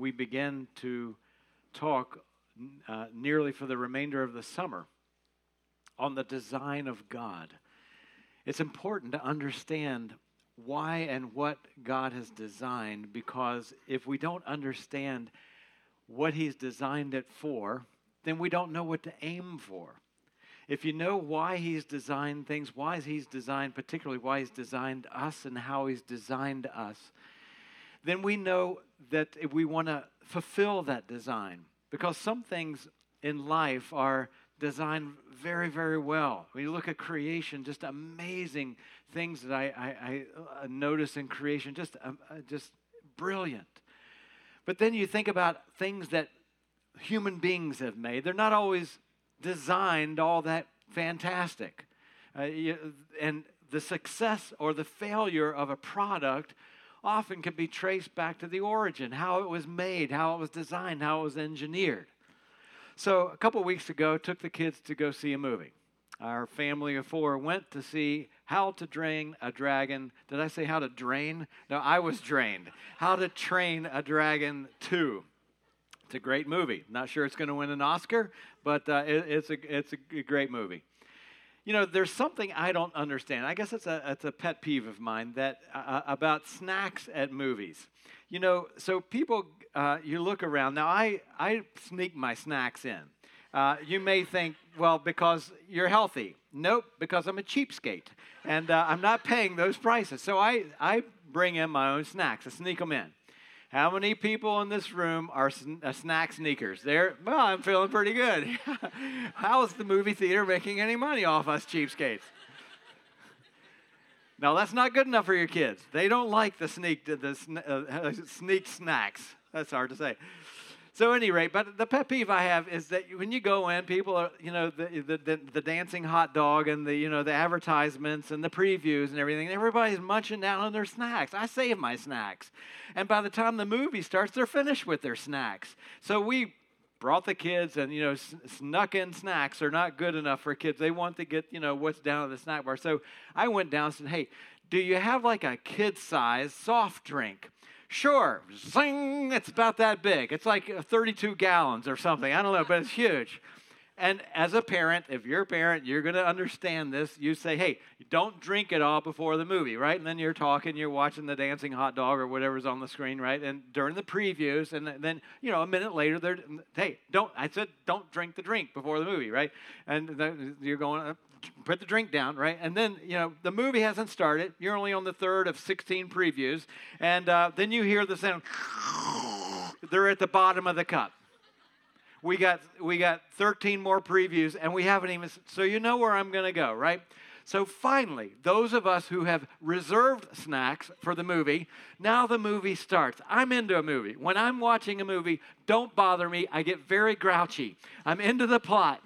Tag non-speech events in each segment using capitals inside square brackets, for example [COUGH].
we begin to talk uh, nearly for the remainder of the summer on the design of God. It's important to understand why and what God has designed because if we don't understand what He's designed it for, then we don't know what to aim for. If you know why He's designed things, why He's designed, particularly why He's designed us and how He's designed us, then we know that if we want to fulfill that design. Because some things in life are designed very, very well. When you look at creation, just amazing things that I, I, I uh, notice in creation, just, uh, uh, just brilliant. But then you think about things that human beings have made. They're not always designed all that fantastic. Uh, you, and the success or the failure of a product often can be traced back to the origin, how it was made, how it was designed, how it was engineered. So, a couple weeks ago, took the kids to go see a movie. Our family of four went to see How to Drain a Dragon. Did I say how to drain? No, I was drained. How to Train a Dragon 2. It's a great movie. Not sure it's going to win an Oscar, but uh, it, it's, a, it's a great movie. You know, there's something I don't understand. I guess it's a, it's a pet peeve of mine that uh, uh, about snacks at movies. You know, so people, uh, you look around. Now, I, I sneak my snacks in. Uh, you may think, well, because you're healthy. Nope, because I'm a cheapskate and uh, I'm not paying those prices. So I, I bring in my own snacks, I sneak them in. How many people in this room are uh, snack sneakers? There, well, I'm feeling pretty good. [LAUGHS] How is the movie theater making any money off us cheapskates? [LAUGHS] Now that's not good enough for your kids. They don't like the sneak the uh, [LAUGHS] sneak snacks. That's hard to say. So, any rate, but the pet peeve I have is that when you go in, people are, you know, the, the, the, the, dancing hot dog and the, you know, the advertisements and the previews and everything, everybody's munching down on their snacks. I save my snacks. And by the time the movie starts, they're finished with their snacks. So we brought the kids and, you know, snuck in snacks are not good enough for kids. They want to get, you know, what's down at the snack bar. So I went down and said, hey, do you have like a kid size soft drink? Sure, zing, it's about that big. It's like uh, 32 gallons or something. I don't know, but it's huge. And as a parent, if you're a parent, you're going to understand this. You say, hey, don't drink it all before the movie, right? And then you're talking, you're watching the dancing hot dog or whatever's on the screen, right? And during the previews, and then, you know, a minute later, they're, hey, don't, I said, don't drink the drink before the movie, right? And you're going, put the drink down, right? And then, you know, the movie hasn't started. You're only on the third of 16 previews. And uh, then you hear the sound, they're at the bottom of the cup. We got, we got 13 more previews, and we haven't even, so you know where I'm going to go, right? So finally, those of us who have reserved snacks for the movie, now the movie starts. I'm into a movie. When I'm watching a movie, don't bother me. I get very grouchy. I'm into the plot.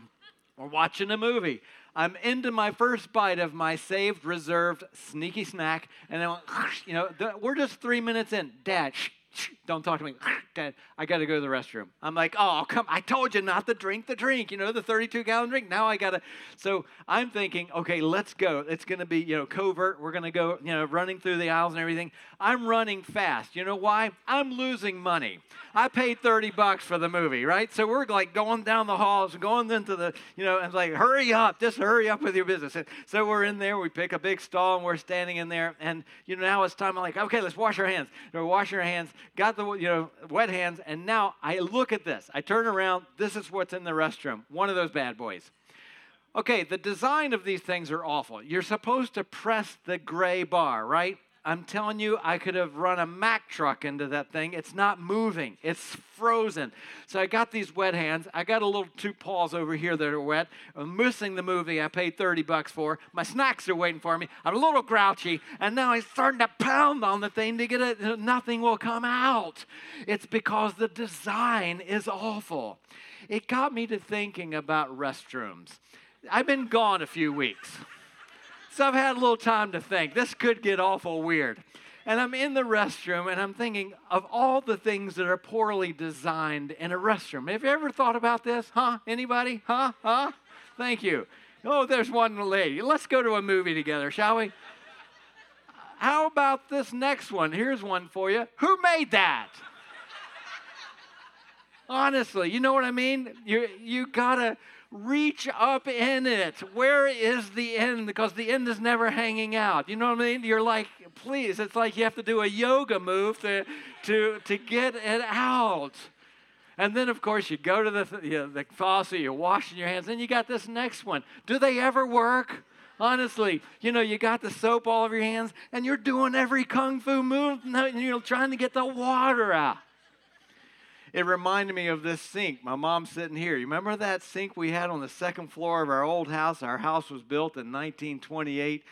We're watching a movie. I'm into my first bite of my saved, reserved, sneaky snack, and then, you know, we're just three minutes in. Dad, shh, don't talk to me. [LAUGHS] Dad, I got to go to the restroom. I'm like, oh, come, I told you not to drink the drink, you know, the 32 gallon drink. Now I got to. So I'm thinking, okay, let's go. It's going to be, you know, covert. We're going to go, you know, running through the aisles and everything. I'm running fast. You know why? I'm losing money. I paid 30 bucks for the movie, right? So we're like going down the halls, going into the, you know, and like, hurry up, just hurry up with your business. And so we're in there, we pick a big stall and we're standing in there. And, you know, now it's time. I'm like, okay, let's wash our hands. We're washing our hands, got the, you know, wet hands. And now I look at this. I turn around. This is what's in the restroom. One of those bad boys. Okay, the design of these things are awful. You're supposed to press the gray bar, right? I'm telling you, I could have run a Mack truck into that thing. It's not moving, it's frozen. So I got these wet hands. I got a little two paws over here that are wet. I'm missing the movie I paid 30 bucks for. My snacks are waiting for me. I'm a little grouchy, and now I'm starting to pound on the thing to get it. Nothing will come out. It's because the design is awful. It got me to thinking about restrooms. I've been gone a few weeks. So I've had a little time to think. This could get awful weird. And I'm in the restroom and I'm thinking of all the things that are poorly designed in a restroom. Have you ever thought about this? Huh? Anybody? Huh? Huh? Thank you. Oh, there's one lady. Let's go to a movie together, shall we? How about this next one? Here's one for you. Who made that? Honestly, you know what I mean? You you gotta reach up in it. Where is the end? Because the end is never hanging out. You know what I mean? You're like, please. It's like you have to do a yoga move to to to get it out. And then, of course, you go to the, you know, the faucet, you're washing your hands. Then you got this next one. Do they ever work? Honestly, you know, you got the soap all over your hands and you're doing every kung fu move [LAUGHS] and you're trying to get the water out. It reminded me of this sink. My mom's sitting here. You remember that sink we had on the second floor of our old house? Our house was built in 1928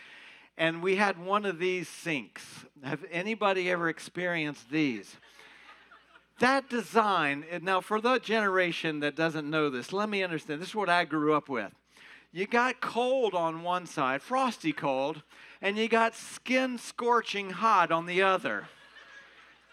and we had one of these sinks. Have anybody ever experienced these? that design, now for the generation that doesn't know this, let me understand. This is what I grew up with. You got cold on one side, frosty cold, and you got skin scorching hot on the other.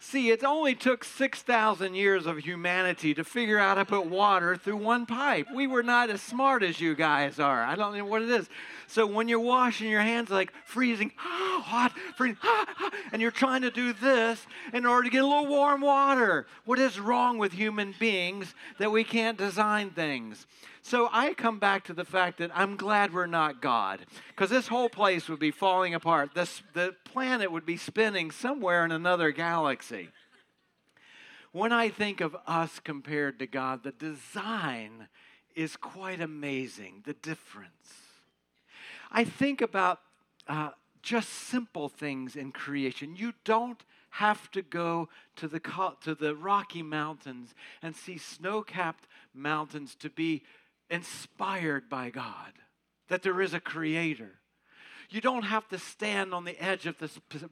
See, it only took 6,000 years of humanity to figure out how to put water through one pipe. We were not as smart as you guys are. I don't know what it is. So when you're washing your hands like freezing, [GASPS] hot, freezing, [GASPS] and you're trying to do this in order to get a little warm water. What is wrong with human beings that we can't design things? So I come back to the fact that I'm glad we're not God, because this whole place would be falling apart. This, the planet would be spinning somewhere in another galaxy. When I think of us compared to God, the design is quite amazing, the difference. I think about uh, just simple things in creation. You don't have to go to the, to the Rocky Mountains and see snow capped mountains to be inspired by God, that there is a creator. You don't have to stand on the edge of the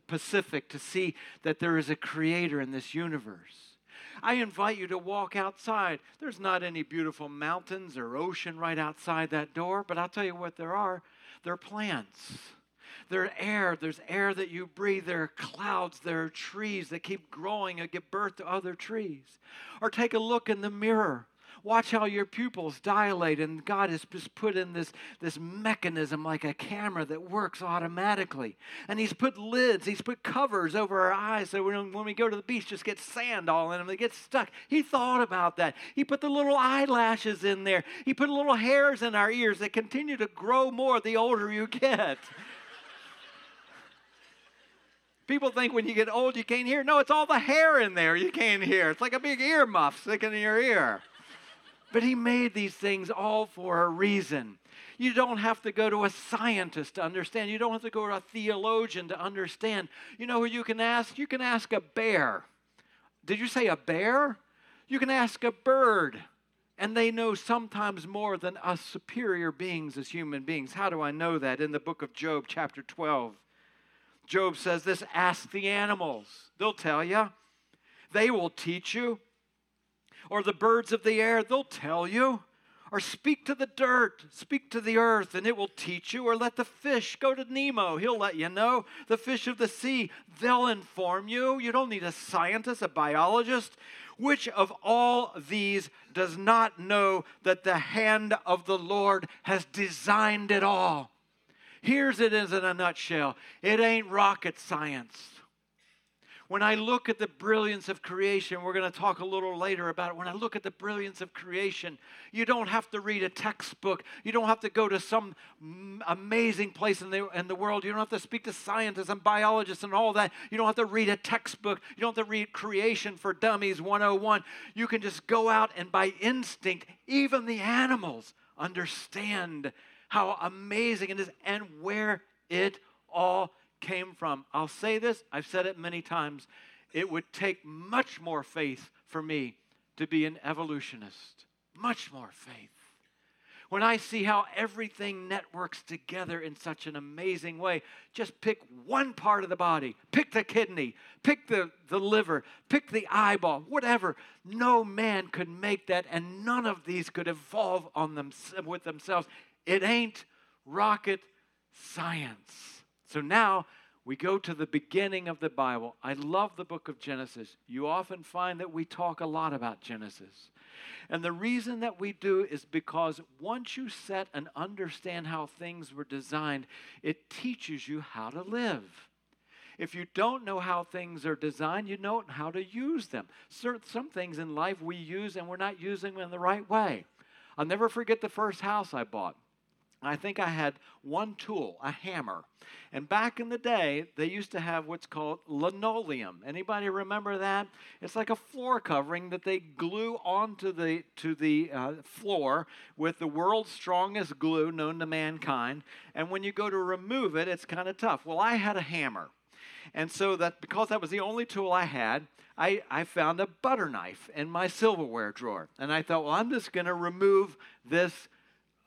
Pacific to see that there is a creator in this universe. I invite you to walk outside. There's not any beautiful mountains or ocean right outside that door, but I'll tell you what there are. There are plants. There are air. There's air that you breathe. There are clouds. There are trees that keep growing and give birth to other trees. Or take a look in the mirror Watch how your pupils dilate, and God has just put in this, this mechanism like a camera that works automatically. And He's put lids, He's put covers over our eyes so when, when we go to the beach, just get sand all in them, they get stuck. He thought about that. He put the little eyelashes in there, He put little hairs in our ears that continue to grow more the older you get. [LAUGHS] People think when you get old you can't hear. No, it's all the hair in there you can't hear. It's like a big ear muff sticking in your ear. But he made these things all for a reason. You don't have to go to a scientist to understand. You don't have to go to a theologian to understand. You know who you can ask? You can ask a bear. Did you say a bear? You can ask a bird. And they know sometimes more than us superior beings as human beings. How do I know that? In the book of Job, chapter 12, Job says this Ask the animals, they'll tell you. They will teach you or the birds of the air, they'll tell you. Or speak to the dirt, speak to the earth, and it will teach you. Or let the fish go to Nemo, he'll let you know. The fish of the sea, they'll inform you. You don't need a scientist, a biologist. Which of all these does not know that the hand of the Lord has designed it all? Here's it is in a nutshell it ain't rocket science. When I look at the brilliance of creation, we're going to talk a little later about it. When I look at the brilliance of creation, you don't have to read a textbook. You don't have to go to some amazing place in the, in the world. You don't have to speak to scientists and biologists and all that. You don't have to read a textbook. You don't have to read Creation for Dummies 101. You can just go out and by instinct, even the animals understand how amazing it is and where it all came from. I'll say this, I've said it many times. It would take much more faith for me to be an evolutionist. Much more faith. When I see how everything networks together in such an amazing way, just pick one part of the body, pick the kidney, pick the, the liver, pick the eyeball, whatever. No man could make that, and none of these could evolve on them with themselves. It ain't rocket science. So now we go to the beginning of the Bible. I love the book of Genesis. You often find that we talk a lot about Genesis. And the reason that we do is because once you set and understand how things were designed, it teaches you how to live. If you don't know how things are designed, you know how to use them. Certain, Some things in life we use and we're not using them in the right way. I'll never forget the first house I bought. I think I had one tool, a hammer. And back in the day, they used to have what's called linoleum. Anybody remember that? It's like a floor covering that they glue onto the to the uh, floor with the world's strongest glue known to mankind. And when you go to remove it, it's kind of tough. Well, I had a hammer. And so that because that was the only tool I had, I, I found a butter knife in my silverware drawer. And I thought, well, I'm just going to remove this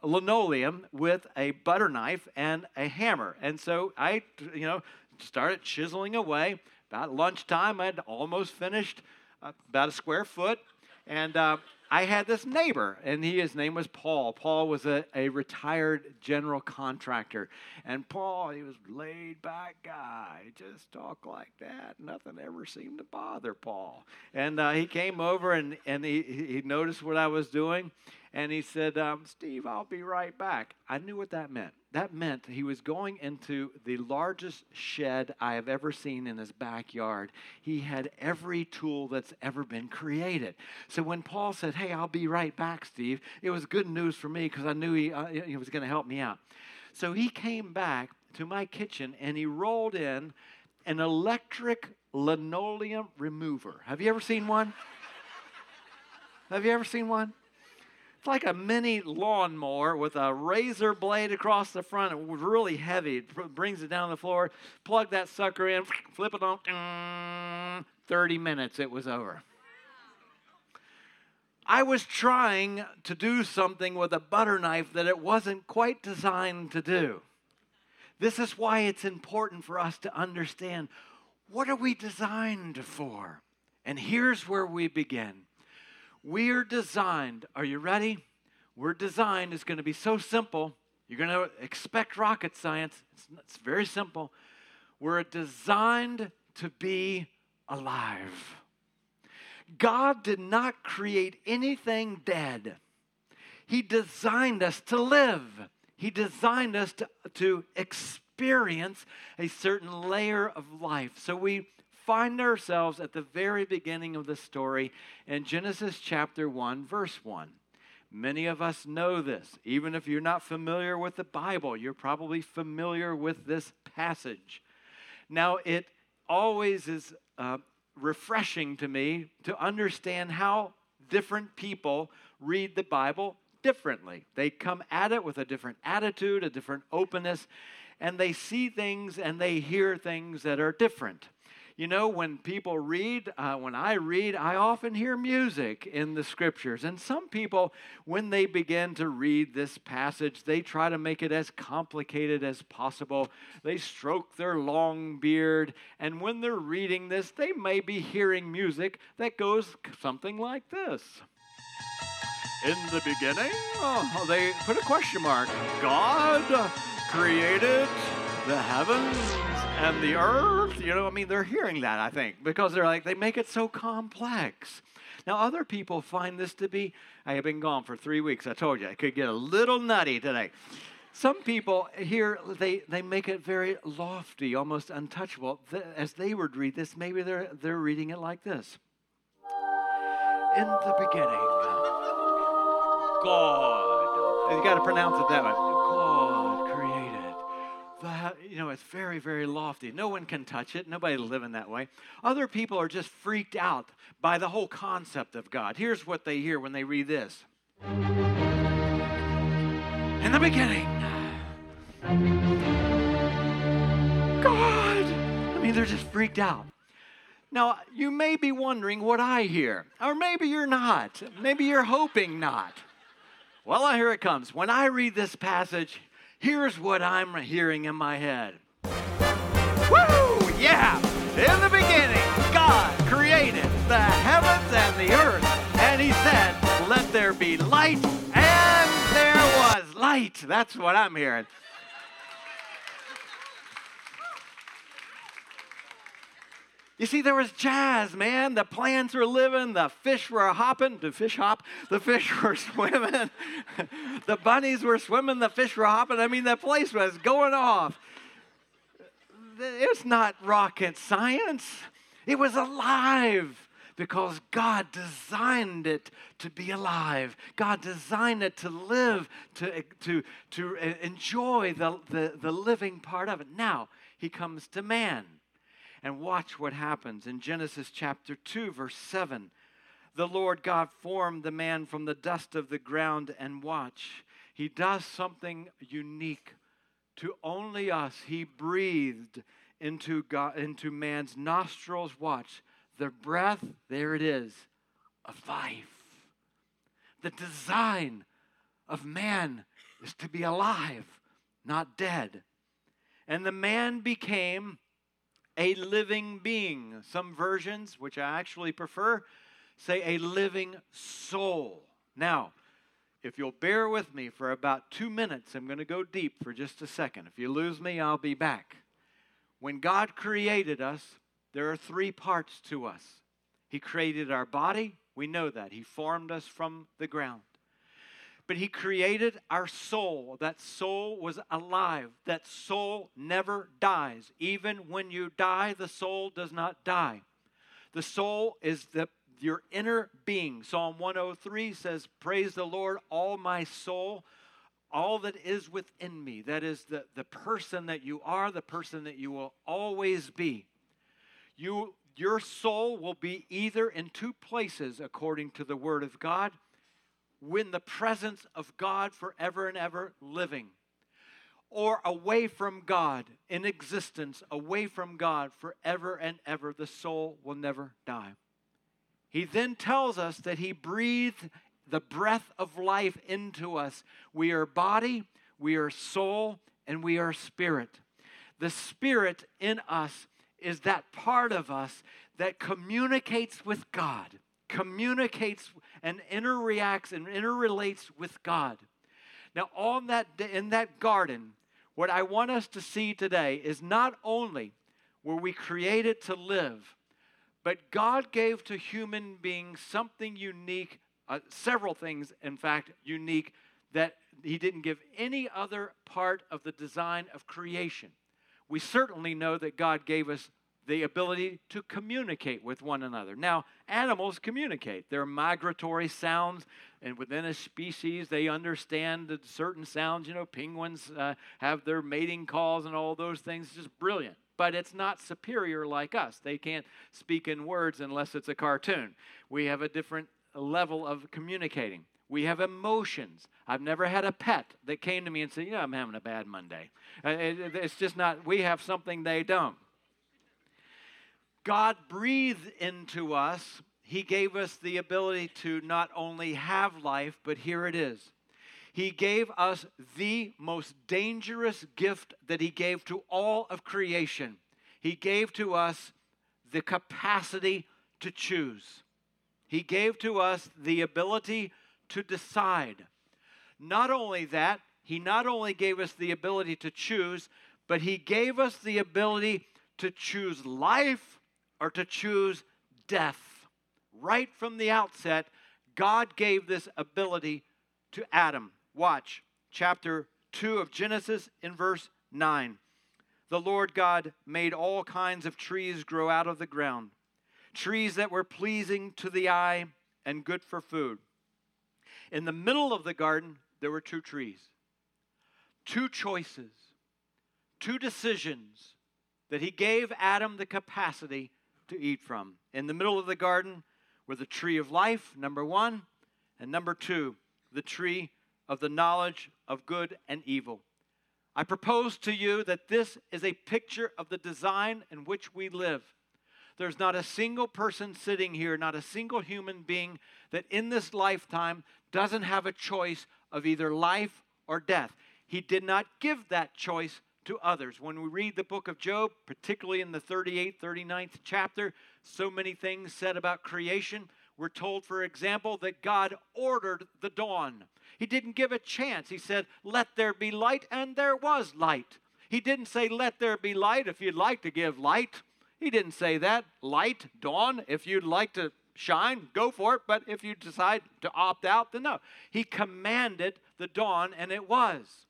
linoleum with a butter knife and a hammer. And so I, you know, started chiseling away. About lunchtime, I'd almost finished uh, about a square foot. And uh, I had this neighbor, and he, his name was Paul. Paul was a, a retired general contractor. And Paul, he was laid back guy, just talk like that. Nothing ever seemed to bother Paul. And uh, he came over and, and he, he noticed what I was doing. And he said, um, Steve, I'll be right back. I knew what that meant. That meant he was going into the largest shed I have ever seen in his backyard. He had every tool that's ever been created. So when Paul said, Hey, I'll be right back, Steve, it was good news for me because I knew he, uh, he was going to help me out. So he came back to my kitchen and he rolled in an electric linoleum remover. Have you ever seen one? Have you ever seen one? It's like a mini lawnmower with a razor blade across the front. It was really heavy. It brings it down the floor. Plug that sucker in, [SNIFFS] flip it on. [SNIFFS] 30 minutes, it was over. I was trying to do something with a butter knife that it wasn't quite designed to do. This is why it's important for us to understand what are we designed for? And here's where we begin. We're designed, are you ready? We're designed is going to be so simple. You're going to expect rocket science. It's, it's very simple. We're designed to be alive. God did not create anything dead. He designed us to live. He designed us to, to experience a certain layer of life. So we find ourselves at the very beginning of the story in Genesis chapter 1, verse 1. Many of us know this. Even if you're not familiar with the Bible, you're probably familiar with this passage. Now, it always is uh, refreshing to me to understand how different people read the Bible differently. They come at it with a different attitude, a different openness, and they see things and they hear things that are different. You know, when people read, uh, when I read, I often hear music in the scriptures. And some people, when they begin to read this passage, they try to make it as complicated as possible. They stroke their long beard. And when they're reading this, they may be hearing music that goes something like this. In the beginning, oh, they put a question mark. God created the heavens and the earth. You know, I mean, they're hearing that, I think, because they're like, they make it so complex. Now, other people find this to be, I have been gone for three weeks. I told you I could get a little nutty today. Some people here, they, they make it very lofty, almost untouchable. As they would read this, maybe they're, they're reading it like this In the beginning, God. You got to pronounce it that way you know, it's very, very lofty. No one can touch it. Nobody living that way. Other people are just freaked out by the whole concept of God. Here's what they hear when they read this In the beginning, God. I mean, they're just freaked out. Now, you may be wondering what I hear, or maybe you're not. Maybe you're hoping not. Well, here it comes. When I read this passage, Here's what I'm hearing in my head. Woo! Yeah! In the beginning, God created the heavens and the earth, and He said, Let there be light, and there was light. That's what I'm hearing. You see, there was jazz, man. The plants were living, the fish were hopping. The fish hop? The fish [LAUGHS] were swimming. [LAUGHS] the bunnies were swimming, the fish were hopping. I mean, the place was going off. it's not rocket science. It was alive because God designed it to be alive. God designed it to live, to, to, to enjoy the, the, the living part of it. Now, he comes to man. And watch what happens in Genesis chapter 2, verse 7. The Lord God formed the man from the dust of the ground, and watch, he does something unique to only us. He breathed into, God, into man's nostrils, watch, the breath, there it is, of life. The design of man is to be alive, not dead. And the man became a living being. Some versions, which I actually prefer, say a living soul. Now, if you'll bear with me for about two minutes, I'm going to go deep for just a second. If you lose me, I'll be back. When God created us, there are three parts to us. He created our body, we know that. He formed us from the ground. But He created our soul. That soul was alive. That soul never dies. Even when you die, the soul does not die. The soul is the, your inner being. Psalm 103 says, Praise the Lord, all my soul, all that is within me. That is the, the person that you are, the person that you will always be. You, your soul will be either in two places according to the Word of God, in the presence of God forever and ever living, or away from God in existence, away from God forever and ever. The soul will never die. He then tells us that He breathed the breath of life into us. We are body, we are soul, and we are spirit. The spirit in us is that part of us that communicates with God, communicates and interreacts and interrelates with God. Now, on that in that garden, what I want us to see today is not only were we created to live, but God gave to human beings something unique, uh, several things, in fact, unique that He didn't give any other part of the design of creation we certainly know that God gave us the ability to communicate with one another. Now, animals communicate. They're migratory sounds, and within a species, they understand certain sounds. You know, penguins uh, have their mating calls and all those things. It's just brilliant. But it's not superior like us. They can't speak in words unless it's a cartoon. We have a different level of communicating. We have emotions. I've never had a pet that came to me and said, "Yeah, I'm having a bad Monday." Uh, it's just not. We have something they don't. God breathed into us. He gave us the ability to not only have life, but here it is. He gave us the most dangerous gift that He gave to all of creation. He gave to us the capacity to choose. He gave to us the ability to decide. Not only that, He not only gave us the ability to choose, but He gave us the ability to choose life or to choose death. Right from the outset, God gave this ability to Adam. Watch chapter 2 of Genesis in verse 9. The Lord God made all kinds of trees grow out of the ground, trees that were pleasing to the eye and good for food. In the middle of the garden, there were two trees, two choices, two decisions that he gave Adam the capacity to eat from. In the middle of the garden were the tree of life, number one, and number two, the tree of the knowledge of good and evil. I propose to you that this is a picture of the design in which we live. There's not a single person sitting here, not a single human being that in this lifetime doesn't have a choice of either life or death. He did not give that choice to others. When we read the book of Job, particularly in the 38th, 39th chapter, so many things said about creation. We're told, for example, that God ordered the dawn. He didn't give a chance. He said, Let there be light, and there was light. He didn't say, Let there be light if you'd like to give light. He didn't say that. Light, dawn, if you'd like to shine, go for it. But if you decide to opt out, then no. He commanded the dawn, and it was.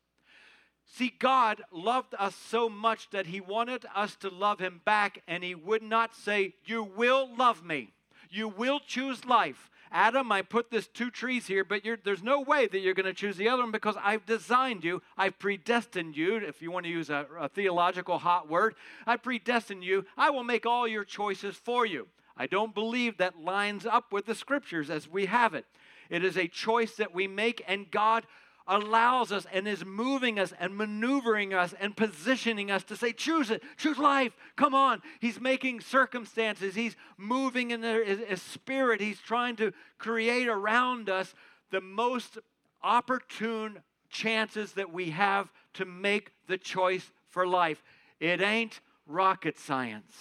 See, God loved us so much that He wanted us to love Him back, and He would not say, You will love me. You will choose life. Adam, I put this two trees here, but there's no way that you're going to choose the other one because I've designed you. I've predestined you. If you want to use a, a theological hot word, I predestined you. I will make all your choices for you. I don't believe that lines up with the scriptures as we have it. It is a choice that we make, and God allows us and is moving us and maneuvering us and positioning us to say, choose it, choose life, come on. He's making circumstances, He's moving in His spirit, He's trying to create around us the most opportune chances that we have to make the choice for life. It ain't rocket science.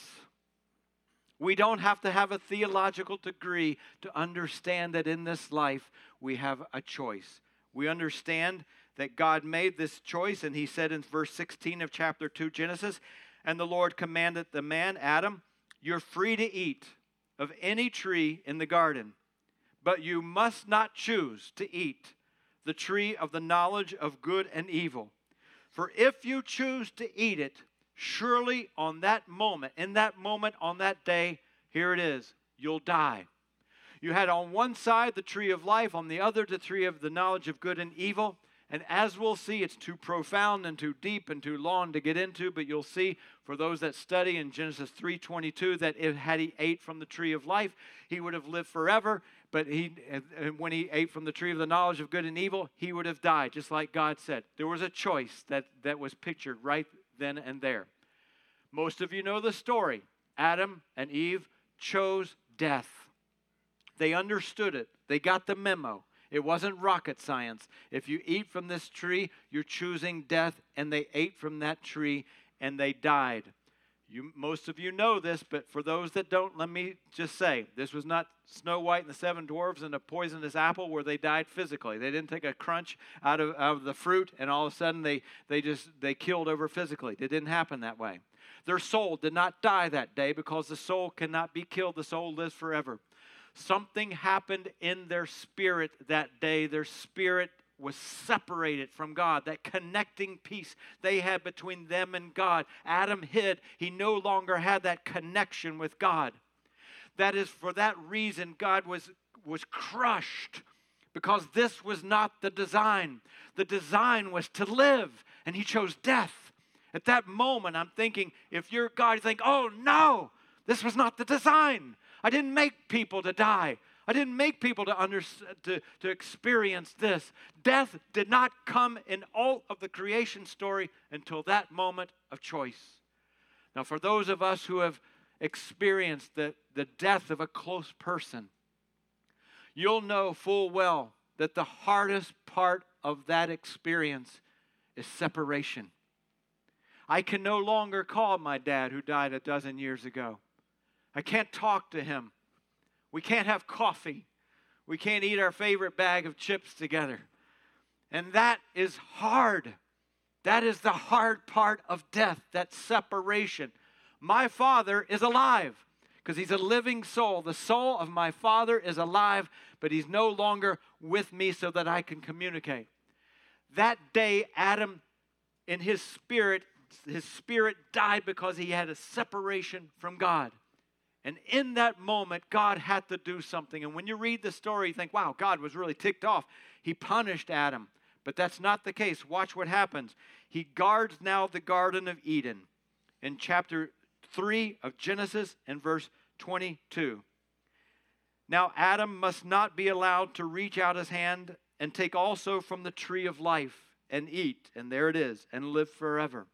We don't have to have a theological degree to understand that in this life we have a choice. We understand that God made this choice, and he said in verse 16 of chapter 2, Genesis, and the Lord commanded the man, Adam, you're free to eat of any tree in the garden, but you must not choose to eat the tree of the knowledge of good and evil. For if you choose to eat it, surely on that moment, in that moment, on that day, here it is, you'll die. You had on one side the tree of life, on the other the tree of the knowledge of good and evil. And as we'll see, it's too profound and too deep and too long to get into, but you'll see for those that study in Genesis 3:22 that had he ate from the tree of life, he would have lived forever, but he when he ate from the tree of the knowledge of good and evil, he would have died, just like God said. There was a choice that that was pictured right then and there. Most of you know the story. Adam and Eve chose death. They understood it, they got the memo. It wasn't rocket science. If you eat from this tree, you're choosing death, and they ate from that tree and they died. You, most of you know this, but for those that don't, let me just say this was not Snow White and the Seven Dwarfs and a poisonous apple where they died physically. They didn't take a crunch out of, out of the fruit and all of a sudden they, they just they killed over physically. It didn't happen that way. Their soul did not die that day because the soul cannot be killed. The soul lives forever. Something happened in their spirit that day. Their spirit was separated from God, that connecting piece they had between them and God. Adam hid, he no longer had that connection with God. That is for that reason God was, was crushed because this was not the design. The design was to live, and he chose death. At that moment, I'm thinking, if you're God, you think, oh no, this was not the design. I didn't make people to die. I didn't make people to, under, to, to experience this. Death did not come in all of the creation story until that moment of choice. Now, for those of us who have experienced the, the death of a close person, you'll know full well that the hardest part of that experience is separation. I can no longer call my dad who died a dozen years ago. I can't talk to him. We can't have coffee. We can't eat our favorite bag of chips together. And that is hard. That is the hard part of death, that separation. My father is alive because he's a living soul. The soul of my father is alive, but he's no longer with me so that I can communicate. That day, Adam, in his spirit, his spirit died because he had a separation from God. And in that moment, God had to do something. And when you read the story, you think, wow, God was really ticked off. He punished Adam. But that's not the case. Watch what happens. He guards now the Garden of Eden in chapter 3 of Genesis and verse 22. Now, Adam must not be allowed to reach out his hand and take also from the tree of life and eat. And there it is, and live forever.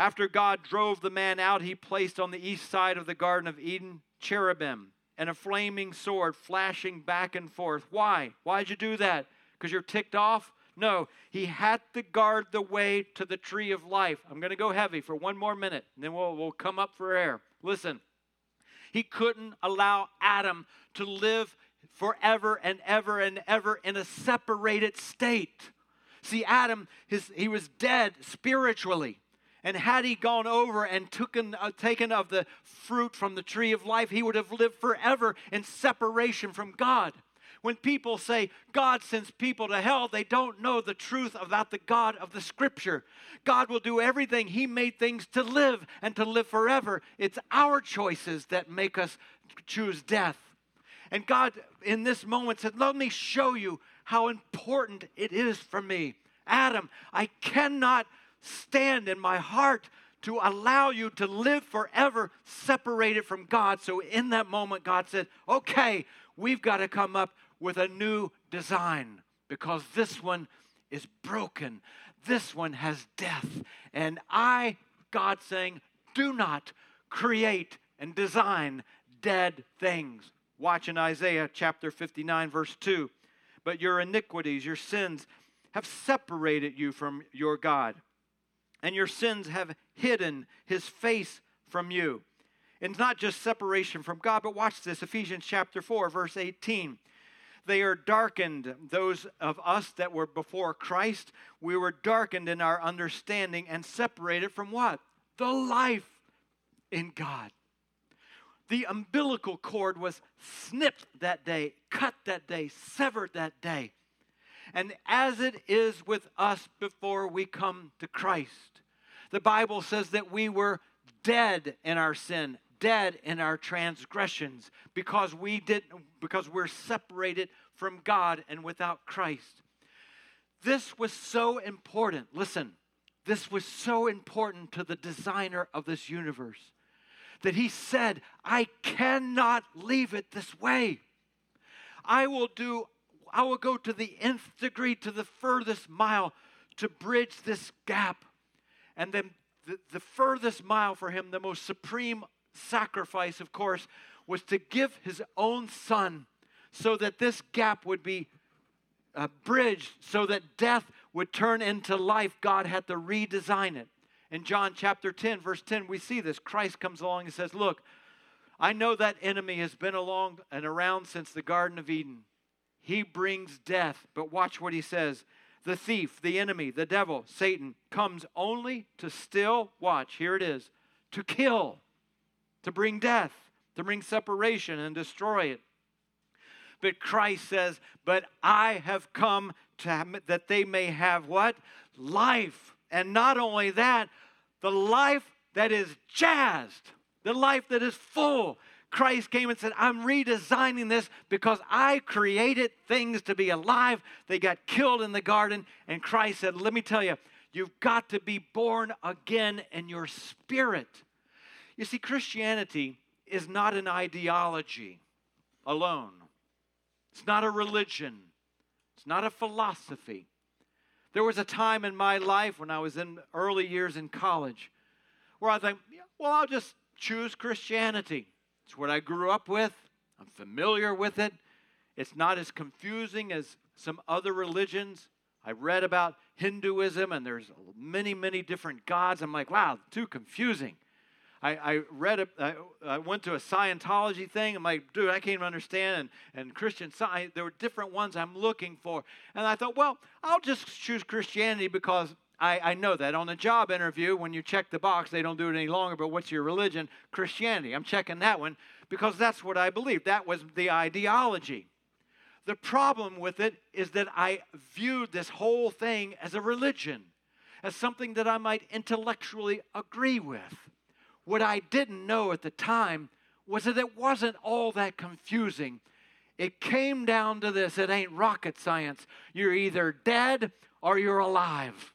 After God drove the man out, he placed on the east side of the Garden of Eden cherubim and a flaming sword flashing back and forth. Why? Why'd you do that? Because you're ticked off? No, he had to guard the way to the tree of life. I'm going to go heavy for one more minute, and then we'll, we'll come up for air. Listen, he couldn't allow Adam to live forever and ever and ever in a separated state. See, Adam, his, he was dead spiritually. And had he gone over and taken, uh, taken of the fruit from the tree of life, he would have lived forever in separation from God. When people say God sends people to hell, they don't know the truth about the God of the scripture. God will do everything. He made things to live and to live forever. It's our choices that make us choose death. And God, in this moment, said, Let me show you how important it is for me. Adam, I cannot stand in my heart to allow you to live forever separated from God. So, in that moment, God said, Okay, we've got to come up with a new design because this one is broken. This one has death. And I, God saying, do not create and design dead things. Watch in Isaiah chapter 59, verse 2. But your iniquities, your sins, have separated you from your God, and your sins have hidden his face from you. It's not just separation from God, but watch this Ephesians chapter 4, verse 18. They are darkened, those of us that were before Christ, we were darkened in our understanding and separated from what? The life in God. The umbilical cord was snipped that day, cut that day, severed that day. And as it is with us before we come to Christ, the Bible says that we were dead in our sin, dead in our transgressions because we did because we're separated from God and without Christ. This was so important. Listen, this was so important to the designer of this universe that he said, I cannot leave it this way. I will do I will go to the nth degree, to the furthest mile to bridge this gap. And then the, the furthest mile for him, the most supreme sacrifice, of course, was to give his own son so that this gap would be uh, bridged, so that death would turn into life. God had to redesign it. In John chapter 10, verse 10, we see this. Christ comes along and says, Look, I know that enemy has been along and around since the Garden of Eden. He brings death, but watch what he says. The thief, the enemy, the devil, Satan, comes only to still, watch, here it is, to kill to bring death, to bring separation and destroy it. But Christ says, But I have come to that they may have what? Life. And not only that, the life that is jazzed, the life that is full. Christ came and said, I'm redesigning this because I created things to be alive. They got killed in the garden. And Christ said, Let me tell you, you've got to be born again in your spirit. You see, Christianity is not an ideology alone, it's not a religion, it's not a philosophy. There was a time in my life when I was in early years in college where I think, well, I'll just choose Christianity. It's what I grew up with. I'm familiar with it. It's not as confusing as some other religions. I read about Hinduism and there's many, many different gods. I'm like, wow, too confusing. I, I read, a, I, I went to a Scientology thing. I'm like, dude, I can't even understand. And, and Christian Science, there were different ones I'm looking for. And I thought, well, I'll just choose Christianity because I, I know that. On a job interview, when you check the box, they don't do it any longer, but what's your religion? Christianity. I'm checking that one because that's what I believe. That was the ideology. The problem with it is that I viewed this whole thing as a religion, as something that I might intellectually agree with. What I didn't know at the time was that it wasn't all that confusing. It came down to this it ain't rocket science. You're either dead or you're alive.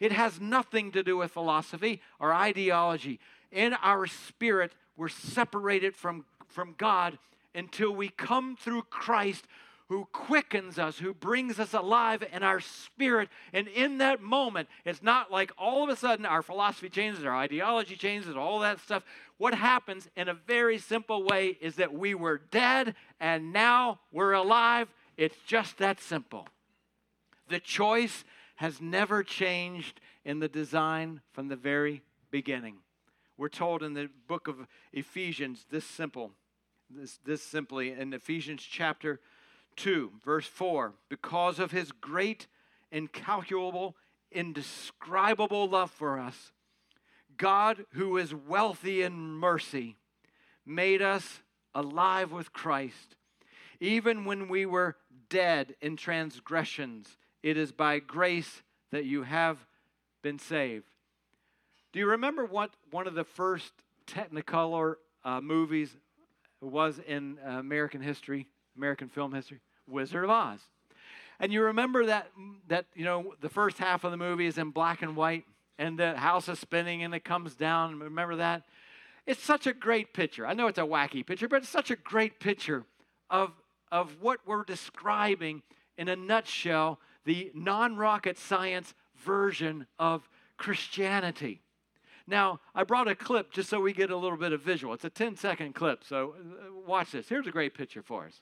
It has nothing to do with philosophy or ideology. In our spirit, we're separated from, from God until we come through Christ who quickens us, who brings us alive in our spirit. And in that moment, it's not like all of a sudden our philosophy changes, our ideology changes, all that stuff. What happens in a very simple way is that we were dead and now we're alive. It's just that simple. The choice has never changed in the design from the very beginning. We're told in the book of Ephesians this simple, this, this simply in Ephesians chapter 2, verse 4 because of his great, incalculable, indescribable love for us, God, who is wealthy in mercy, made us alive with Christ. Even when we were dead in transgressions, it is by grace that you have been saved. Do you remember what one of the first Technicolor uh, movies was in uh, American history, American film history? Wizard of Oz. And you remember that that you know the first half of the movie is in black and white, and the house is spinning and it comes down. Remember that? It's such a great picture. I know it's a wacky picture, but it's such a great picture of of what we're describing in a nutshell, the non-rocket science version of Christianity. Now, I brought a clip just so we get a little bit of visual. It's a 10 second clip, so uh, watch this. Here's a great picture for us.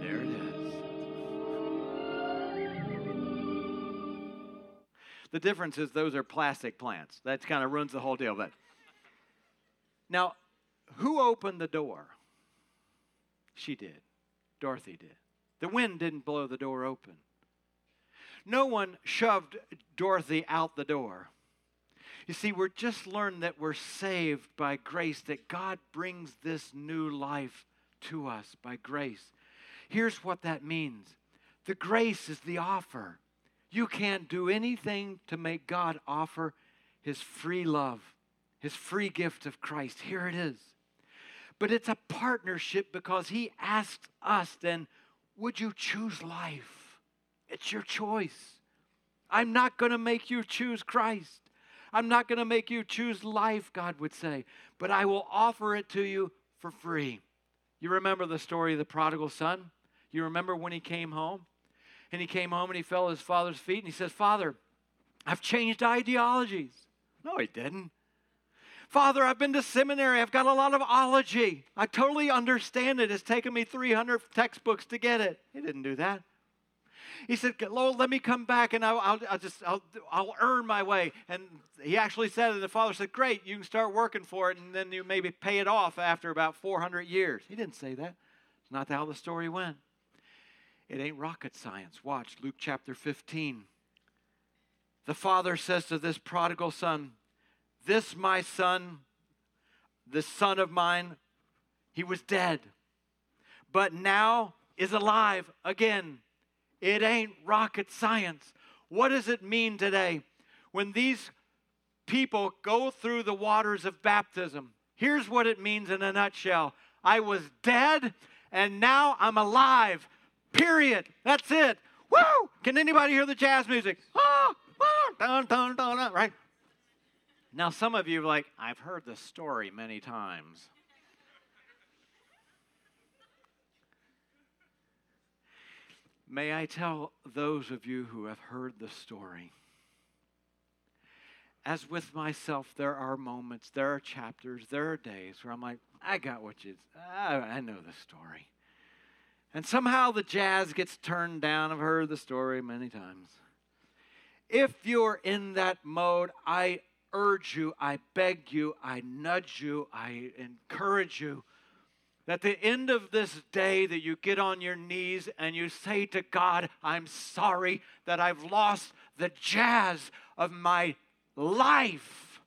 There it is. The difference is those are plastic plants. That kind of ruins the whole deal. But now, who opened the door? She did. Dorothy did. The wind didn't blow the door open. No one shoved Dorothy out the door. You see, we're just learned that we're saved by grace, that God brings this new life to us by grace. Here's what that means the grace is the offer. You can't do anything to make God offer his free love, his free gift of Christ. Here it is. But it's a partnership because he asks us then, would you choose life? It's your choice. I'm not going to make you choose Christ. I'm not going to make you choose life, God would say, but I will offer it to you for free. You remember the story of the prodigal son? You remember when he came home? And he came home and he fell at his father's feet and he says, Father, I've changed ideologies. No, he didn't. Father, I've been to seminary. I've got a lot of ology. I totally understand it. It's taken me 300 textbooks to get it. He didn't do that. He said, Lord, let me come back and I'll, I'll, I'll just, I'll, I'll earn my way. And he actually said, and the father said, great, you can start working for it and then you maybe pay it off after about 400 years. He didn't say that. It's not how the story went. It ain't rocket science. Watch Luke chapter 15. The father says to this prodigal son, This my son, this son of mine, he was dead, but now is alive again. It ain't rocket science. What does it mean today when these people go through the waters of baptism? Here's what it means in a nutshell I was dead and now I'm alive. Period. That's it. Woo! Can anybody hear the jazz music? Ah, ah, dun, dun, dun, dun, right? Now, some of you are like, I've heard the story many times. May I tell those of you who have heard the story? As with myself, there are moments, there are chapters, there are days where I'm like, I got what you, I, I know the story. And somehow the jazz gets turned down. I've heard the story many times. If you're in that mode, I urge you, I beg you, I nudge you, I encourage you that the end of this day that you get on your knees and you say to God, I'm sorry that I've lost the jazz of my life.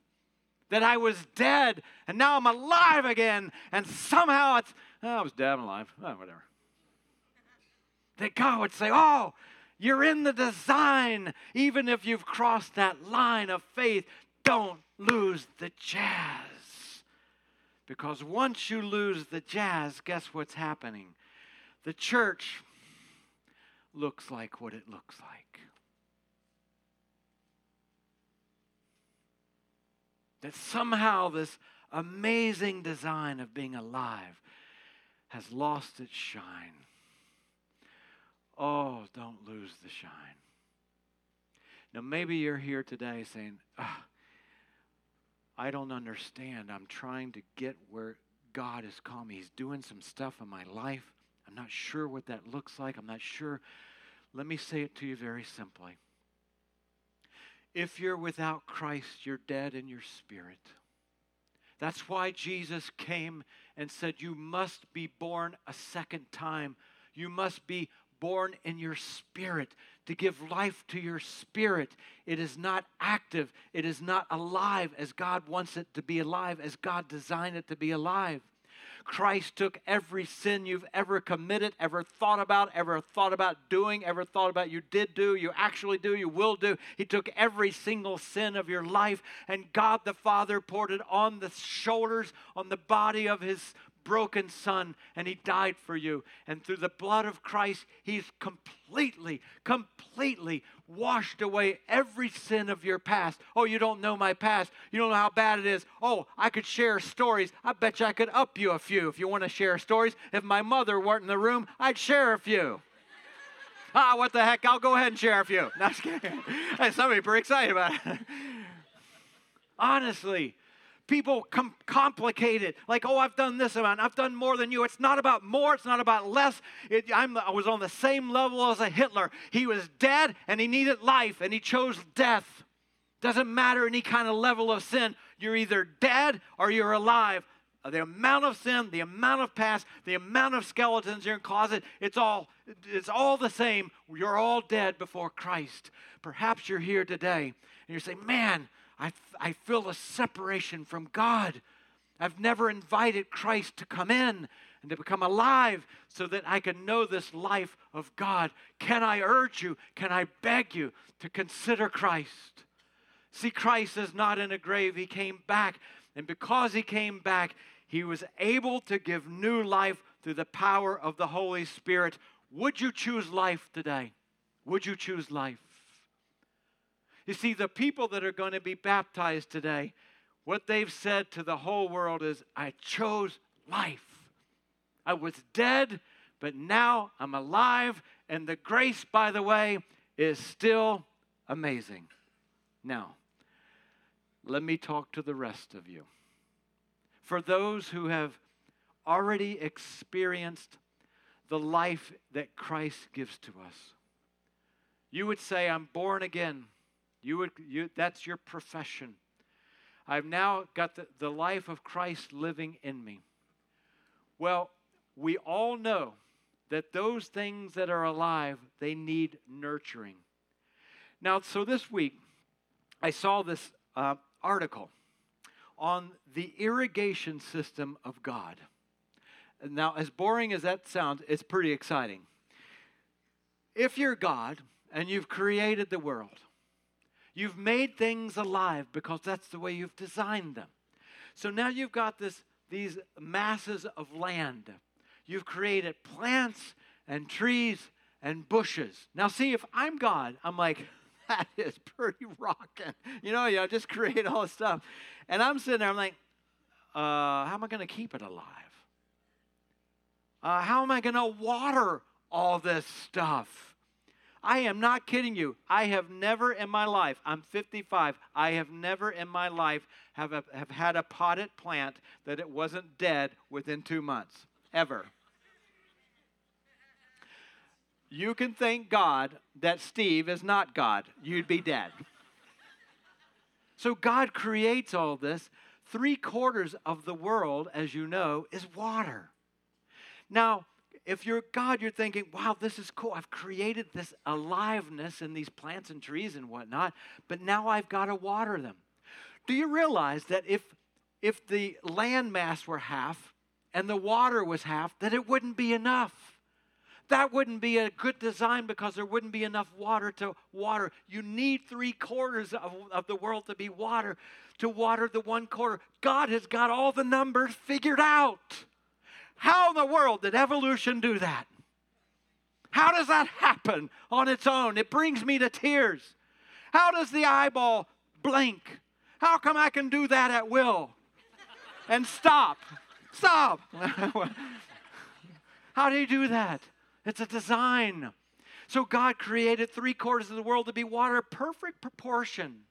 That I was dead and now I'm alive again. And somehow it's, oh, I was dead, I'm alive. Oh, whatever. That God would say, Oh, you're in the design. Even if you've crossed that line of faith, don't lose the jazz. Because once you lose the jazz, guess what's happening? The church looks like what it looks like. That somehow this amazing design of being alive has lost its shine. Oh, don't lose the shine. Now, maybe you're here today saying, oh, I don't understand. I'm trying to get where God has called me. He's doing some stuff in my life. I'm not sure what that looks like. I'm not sure. Let me say it to you very simply. If you're without Christ, you're dead in your spirit. That's why Jesus came and said, You must be born a second time. You must be born in your spirit to give life to your spirit. It is not active, it is not alive as God wants it to be alive, as God designed it to be alive. Christ took every sin you've ever committed, ever thought about, ever thought about doing, ever thought about you did do, you actually do, you will do. He took every single sin of your life, and God the Father poured it on the shoulders, on the body of His broken son and he died for you. And through the blood of Christ, he's completely, completely washed away every sin of your past. Oh, you don't know my past. You don't know how bad it is. Oh, I could share stories. I bet you I could up you a few if you want to share stories. If my mother weren't in the room, I'd share a few. [LAUGHS] ah, what the heck? I'll go ahead and share a few. [LAUGHS] No, hey, somebody pretty excited about it. [LAUGHS] Honestly, people com- complicate it like oh i've done this amount i've done more than you. It's not about more it's not about less. It, i was on the same level as a hitler. He was dead and he needed life and he chose death. Doesn't matter any kind of level of sin. You're either dead or you're alive. Uh, the amount of sin the amount of past the amount of skeletons in your closet it's all it's all the same. You're all dead before christ. Perhaps you're here today and you're saying man I, I feel a separation from God. I've never invited Christ to come in and to become alive so that I can know this life of God. Can I urge you? Can I beg you to consider Christ? See, Christ is not in a grave. He came back. And because he came back, he was able to give new life through the power of the Holy Spirit. Would you choose life today? Would you choose life? You see, the people that are going to be baptized today, what they've said to the whole world is, I chose life. I was dead, but now I'm alive. And the grace, by the way, is still amazing. Now, let me talk to the rest of you. For those who have already experienced the life that Christ gives to us, you would say, I'm born again. You would, you, that's your profession. I've now got the, the life of Christ living in me. Well, we all know that those things that are alive, they need nurturing. Now, so this week, I saw this uh, article on the irrigation system of God. Now, as boring as that sounds, it's pretty exciting. If you're God and you've created the world, You've made things alive because that's the way you've designed them. So now you've got this, these masses of land. You've created plants and trees and bushes. Now, see, if I'm God, I'm like, [LAUGHS] that is pretty rocking. You know, you know, just create all this stuff. And I'm sitting there, I'm like, uh, how am I going to keep it alive? Uh, how am I going to water all this stuff? I am not kidding you. I have never in my life, I'm 55, I have never in my life have, a, have had a potted plant that it wasn't dead within two months, ever. You can thank God that Steve is not God. You'd be dead. So God creates all this. Three quarters of the world, as you know, is water. Now, if you're God, you're thinking, wow, this is cool. I've created this aliveness in these plants and trees and whatnot, but now I've got to water them. Do you realize that if, if the land mass were half and the water was half, that it wouldn't be enough? That wouldn't be a good design because there wouldn't be enough water to water. You need three quarters of, of the world to be water to water the one quarter. God has got all the numbers figured out. How in the world did evolution do that? How does that happen on its own? It brings me to tears. How does the eyeball blink? How come I can do that at will? And stop. Stop. [LAUGHS] How do you do that? It's a design. So God created three quarters of the world to be water, perfect proportion.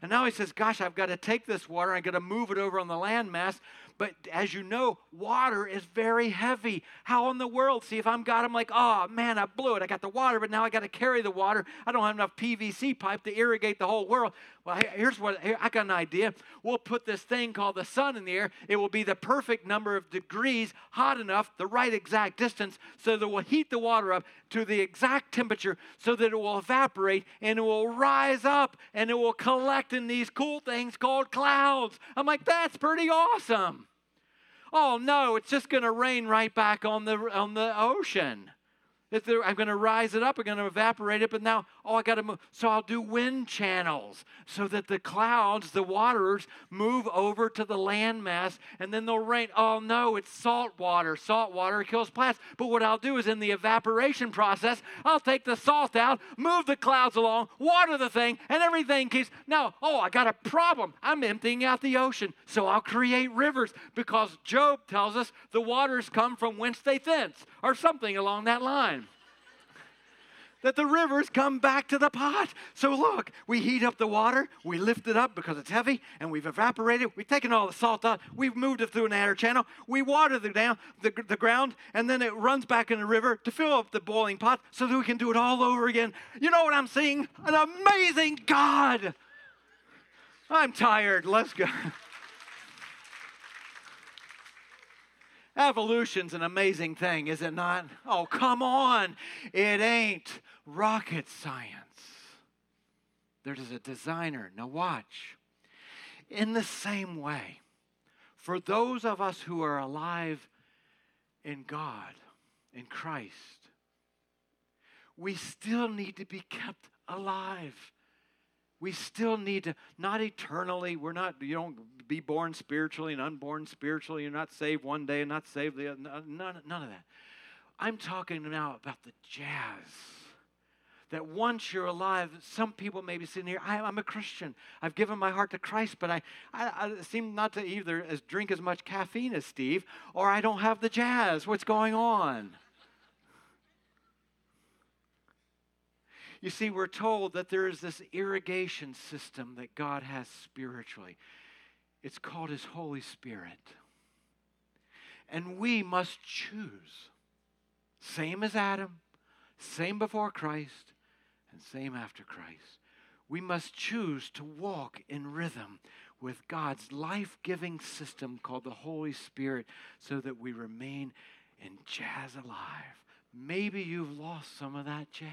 And now he says, Gosh, I've got to take this water, I've got to move it over on the landmass But as you know, water is very heavy. How in the world? See, if I'm God, I'm like, oh man, I blew it. I got the water, but now I got to carry the water. I don't have enough PVC pipe to irrigate the whole world. Well, here's what here, I got an idea. We'll put this thing called the sun in the air. It will be the perfect number of degrees, hot enough, the right exact distance, so that we'll heat the water up to the exact temperature so that it will evaporate and it will rise up and it will collect in these cool things called clouds. I'm like, that's pretty awesome. Oh no, it's just going to rain right back on the on the ocean. I'm going to rise it up, I'm going to evaporate it, but now, oh, I got to move. So I'll do wind channels so that the clouds, the waters, move over to the landmass and then they'll rain. Oh, no, it's salt water. Salt water kills plants. But what I'll do is in the evaporation process, I'll take the salt out, move the clouds along, water the thing, and everything keeps. Now, oh, I got a problem. I'm emptying out the ocean. So I'll create rivers because Job tells us the waters come from whence they thence or something along that line that the rivers come back to the pot. So look, we heat up the water, we lift it up because it's heavy, and we've evaporated. We've taken all the salt out, we've moved it through an air channel, we water the, down, the, the ground, and then it runs back in the river to fill up the boiling pot so that we can do it all over again. You know what I'm seeing? An amazing God. I'm tired. Let's go. [LAUGHS] Evolution's an amazing thing, is it not? Oh, come on. It ain't rocket science. There's a designer. Now, watch. In the same way, for those of us who are alive in God, in Christ, we still need to be kept alive. We still need to, not eternally, we're not, you don't be born spiritually and unborn spiritually. You're not saved one day and not saved the other. None, none of that. I'm talking now about the jazz that once you're alive, some people may be sitting here, I, am a Christian. I've given my heart to Christ, but I, I, I, seem not to either as drink as much caffeine as Steve, or I don't have the jazz. What's going on? You see, we're told that there is this irrigation system that God has spiritually. It's called His Holy Spirit. And we must choose. Same as Adam, same before Christ, and same after Christ. We must choose to walk in rhythm with God's life giving system called the Holy Spirit so that we remain in jazz alive. Maybe you've lost some of that jazz.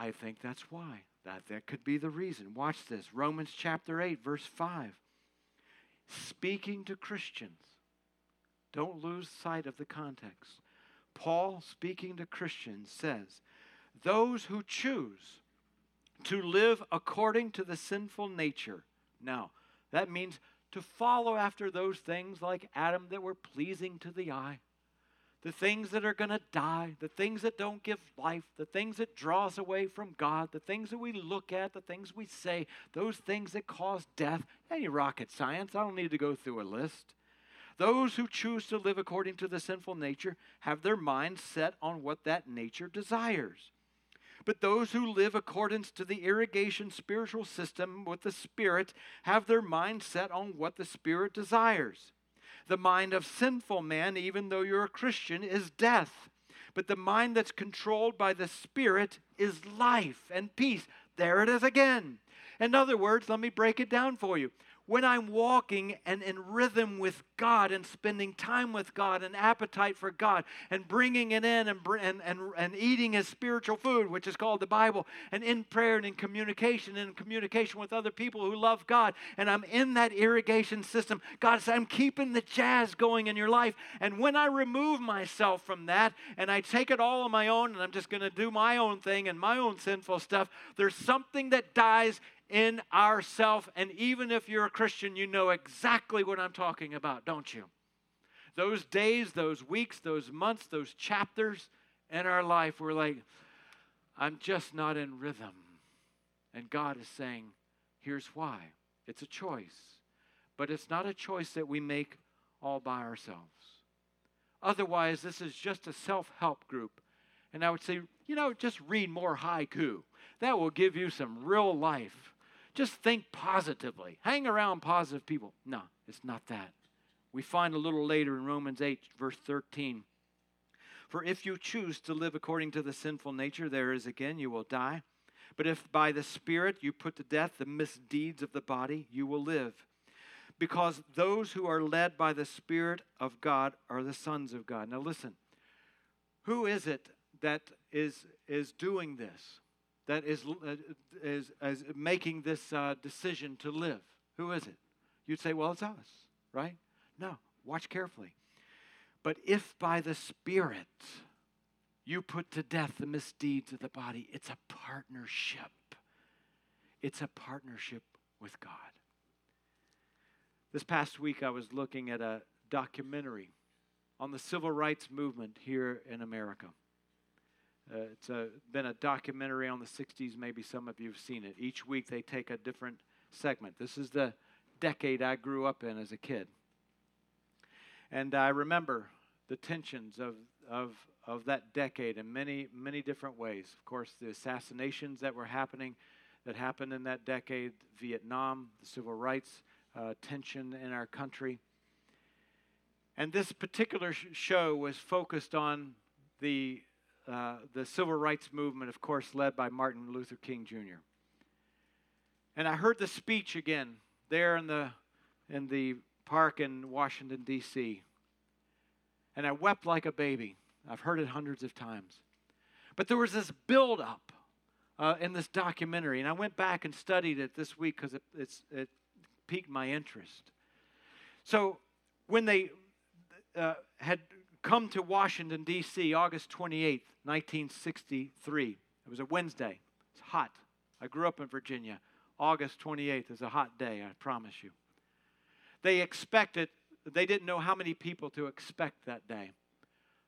I think that's why. That, that could be the reason. Watch this Romans chapter 8, verse 5. Speaking to Christians. Don't lose sight of the context. Paul, speaking to Christians, says, those who choose to live according to the sinful nature. Now, that means to follow after those things like Adam that were pleasing to the eye, the things that are going to die, the things that don't give life, the things that draw us away from God, the things that we look at, the things we say, those things that cause death. Any rocket science, I don't need to go through a list. Those who choose to live according to the sinful nature have their minds set on what that nature desires. But those who live accordance to the irrigation spiritual system with the Spirit have their mind set on what the Spirit desires. The mind of sinful man, even though you're a Christian, is death. But the mind that's controlled by the Spirit is life and peace. There it is again. In other words, let me break it down for you when I'm walking and in rhythm with God and spending time with God and appetite for God and bringing it in and, and, and, and eating His spiritual food, which is called the Bible, and in prayer and in communication and in communication with other people who love God, and I'm in that irrigation system, God says, I'm keeping the jazz going in your life. And when I remove myself from that and I take it all on my own and I'm just going to do my own thing and my own sinful stuff, there's something that dies in ourself. And even if you're a Christian, you know exactly what I'm talking about, don't you? Those days, those weeks, those months, those chapters in our life, we're like, I'm just not in rhythm. And God is saying, here's why. It's a choice, but it's not a choice that we make all by ourselves. Otherwise, this is just a self help group. And I would say, you know, just read more haiku. That will give you some real life just think positively. Hang around positive people. No, it's not that. We find a little later in Romans 8, verse 13. For if you choose to live according to the sinful nature, there is again, you will die. But if by the Spirit you put to death the misdeeds of the body, you will live. Because those who are led by the Spirit of God are the sons of God. Now listen, who is it that is, is doing this? That is, uh, is, is making this uh, decision to live? Who is it? You'd say, well, it's us, right? No, watch carefully. But if by the Spirit you put to death the misdeeds of the body, it's a partnership. It's a partnership with God. This past week, I was looking at a documentary on the civil rights movement here in America. Uh, it's a, been a documentary on the 60s. Maybe some of you have seen it. Each week they take a different segment. This is the decade I grew up in as a kid. And I remember the tensions of, of, of that decade in many, many different ways. Of course, the assassinations that were happening, that happened in that decade, Vietnam, the civil rights uh, tension in our country. And this particular sh- show was focused on the, uh, the civil rights movement, of course, led by Martin Luther King Jr. And I heard the speech again there in the, in the park in Washington, D.C. And I wept like a baby. I've heard it hundreds of times. But there was this buildup uh, in this documentary, and I went back and studied it this week because it, it piqued my interest. So when they uh, had come to Washington, D.C., August 28th, 1963, it was a Wednesday. It's hot. I grew up in Virginia. August 28th is a hot day, I promise you. They expected, they didn't know how many people to expect that day.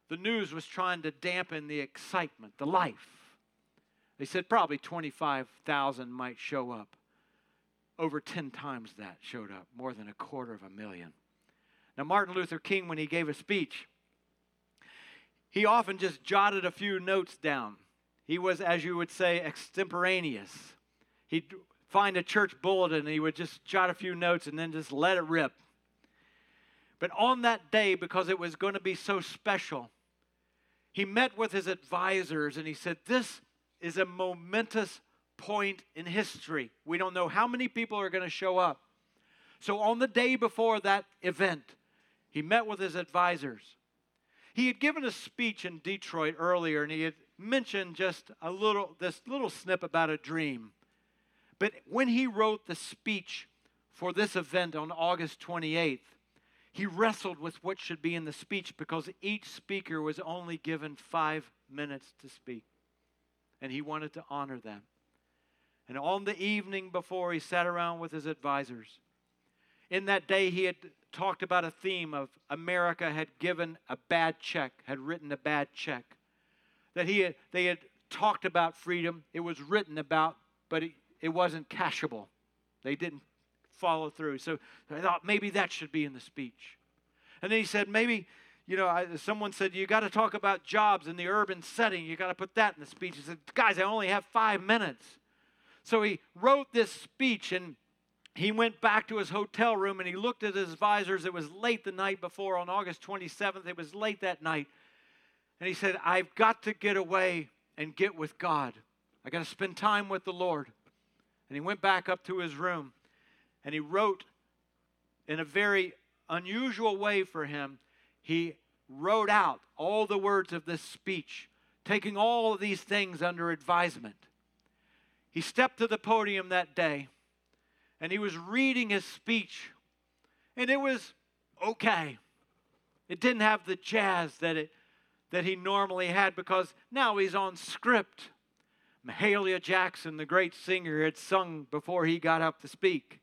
The news was trying to dampen the excitement, the life. They said probably 25,000 might show up. Over 10 times that showed up, more than a quarter of a million. Now, Martin Luther King, when he gave a speech, he often just jotted a few notes down. He was, as you would say, extemporaneous. He'd find a church bulletin and he would just jot a few notes and then just let it rip. But on that day, because it was going to be so special, he met with his advisors and he said, This is a momentous point in history. We don't know how many people are going to show up. So, on the day before that event, he met with his advisors. He had given a speech in Detroit earlier and he had mentioned just a little, this little snip about a dream. But when he wrote the speech for this event on August 28th, he wrestled with what should be in the speech because each speaker was only given five minutes to speak. And he wanted to honor them. And on the evening before, he sat around with his advisors. In that day, he had talked about a theme of America had given a bad check, had written a bad check. That he had, they had talked about freedom, it was written about, but it, it wasn't cashable. They didn't follow through. So I thought maybe that should be in the speech. And then he said, maybe, you know, I, someone said, you got to talk about jobs in the urban setting. You got to put that in the speech. He said, guys, I only have five minutes. So he wrote this speech and he went back to his hotel room and he looked at his visors. It was late the night before on August 27th. It was late that night. And he said, I've got to get away and get with God. I got to spend time with the Lord. And he went back up to his room and he wrote in a very unusual way for him. He wrote out all the words of this speech, taking all of these things under advisement. He stepped to the podium that day and he was reading his speech, and it was okay. It didn't have the jazz that it that he normally had because now he's on script. Mahalia Jackson, the great singer, had sung before he got up to speak.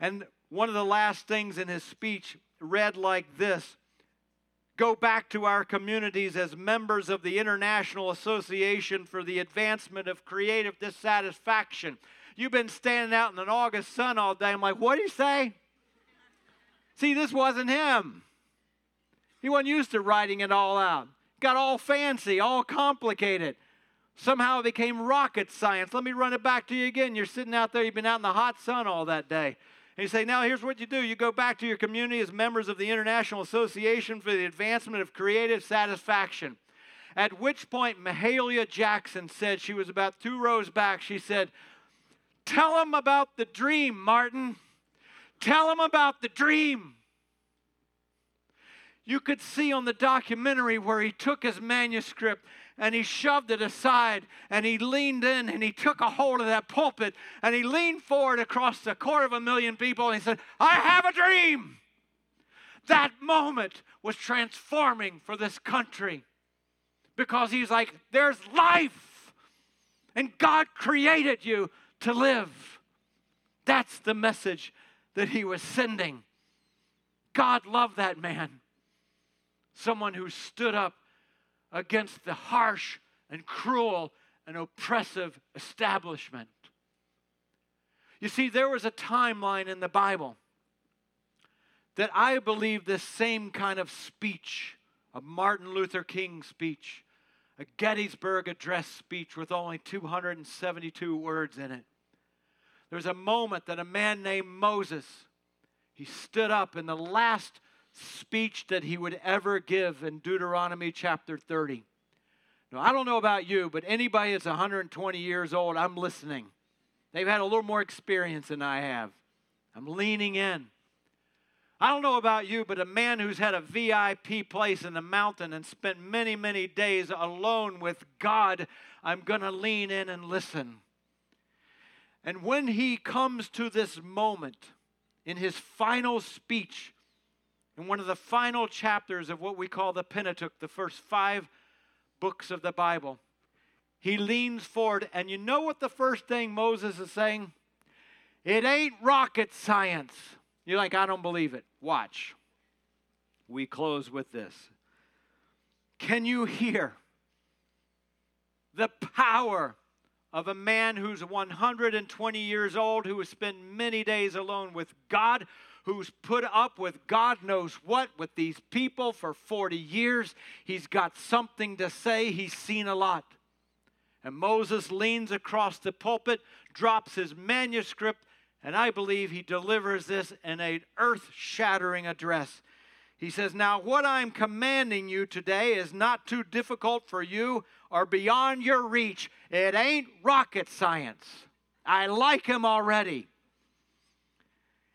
And one of the last things in his speech read like this Go back to our communities as members of the International Association for the Advancement of Creative Dissatisfaction. You've been standing out in an August sun all day. I'm like, what do you say? See, this wasn't him. He wasn't used to writing it all out. Got all fancy, all complicated. Somehow it became rocket science. Let me run it back to you again. You're sitting out there, you've been out in the hot sun all that day. And you say, now here's what you do you go back to your community as members of the International Association for the Advancement of Creative Satisfaction. At which point, Mahalia Jackson said, she was about two rows back, she said, Tell him about the dream, Martin. Tell him about the dream. You could see on the documentary where he took his manuscript and he shoved it aside and he leaned in and he took a hold of that pulpit and he leaned forward across the quarter of a million people and he said, I have a dream. That moment was transforming for this country because he's like, there's life and God created you to live. That's the message that he was sending. God loved that man. Someone who stood up against the harsh and cruel and oppressive establishment. You see, there was a timeline in the Bible that I believe this same kind of speech, a Martin Luther King speech, a Gettysburg Address speech with only 272 words in it. There was a moment that a man named Moses, he stood up in the last speech that he would ever give in Deuteronomy chapter 30. Now, I don't know about you, but anybody that's 120 years old, I'm listening. They've had a little more experience than I have. I'm leaning in. I don't know about you, but a man who's had a VIP place in the mountain and spent many, many days alone with God, I'm going to lean in and listen. And when he comes to this moment in his final speech, in one of the final chapters of what we call the Pentateuch, the first five books of the Bible. He leans forward, and you know what the first thing Moses is saying? It ain't rocket science. You're like, I don't believe it. Watch. We close with this. Can you hear the power of a man who's 120 years old, who has spent many days alone with God, who's put up with God knows what with these people for 40 years. He's got something to say, he's seen a lot. And Moses leans across the pulpit, drops his manuscript, and I believe he delivers this in an earth shattering address. He says, Now, what I'm commanding you today is not too difficult for you or beyond your reach. It ain't rocket science. I like him already.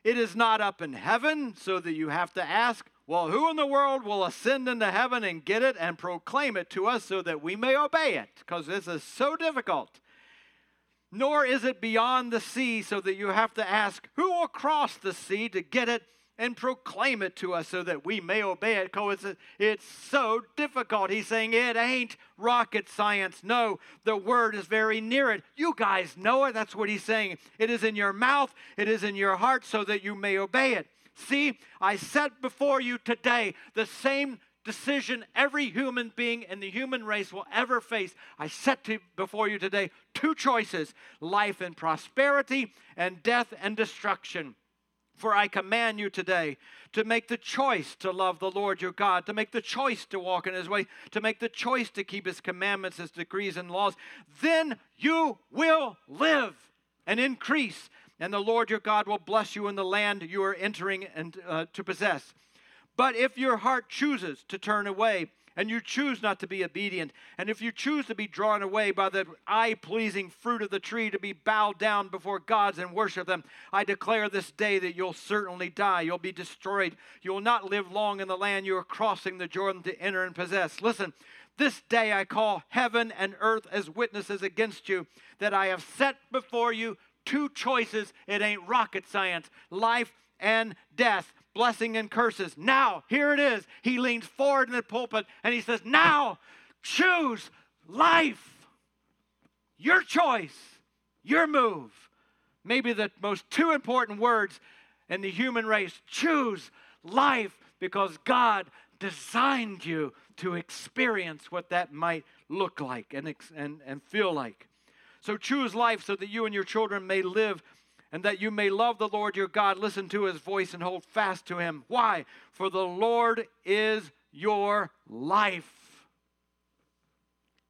It is not up in heaven, so that you have to ask, well, who in the world will ascend into heaven and get it and proclaim it to us so that we may obey it? Because this is so difficult. Nor is it beyond the sea, so that you have to ask, who will cross the sea to get it and proclaim it to us so that we may obey it because it's, so difficult. He's saying it ain't rocket science. No, the word is very near it. You guys know it. That's what he's saying. It is in your mouth, it is in your heart so that you may obey it. See, I set before you today the same decision every human being in the human race will ever face. I set to, before you today two choices life and prosperity, and death and destruction. For I command you today to make the choice to love the Lord your God, to make the choice to walk in his way, to make the choice to keep his commandments, his decrees, and laws. Then you will live and increase, and the Lord your God will bless you in the land you are entering and uh, to possess. But if your heart chooses to turn away, and you choose not to be obedient, and if you choose to be drawn away by the eye pleasing fruit of the tree to be bowed down before gods and worship them, I declare this day that you'll certainly die. You'll be destroyed. You will not live long in the land you are crossing the Jordan to enter and possess. Listen, this day I call heaven and earth as witnesses against you that I have set before you two choices. It ain't rocket science life and death blessing and curses. Now, here it is. He leans forward in the pulpit and he says, Now, choose life. Your choice, your move. Maybe the most two important words in the human race choose life because God designed you to experience what that might look like and, and, and feel like. So choose life so that you and your children may live and that you may love the Lord your God, listen to his voice, and hold fast to him. Why? For the Lord is your life.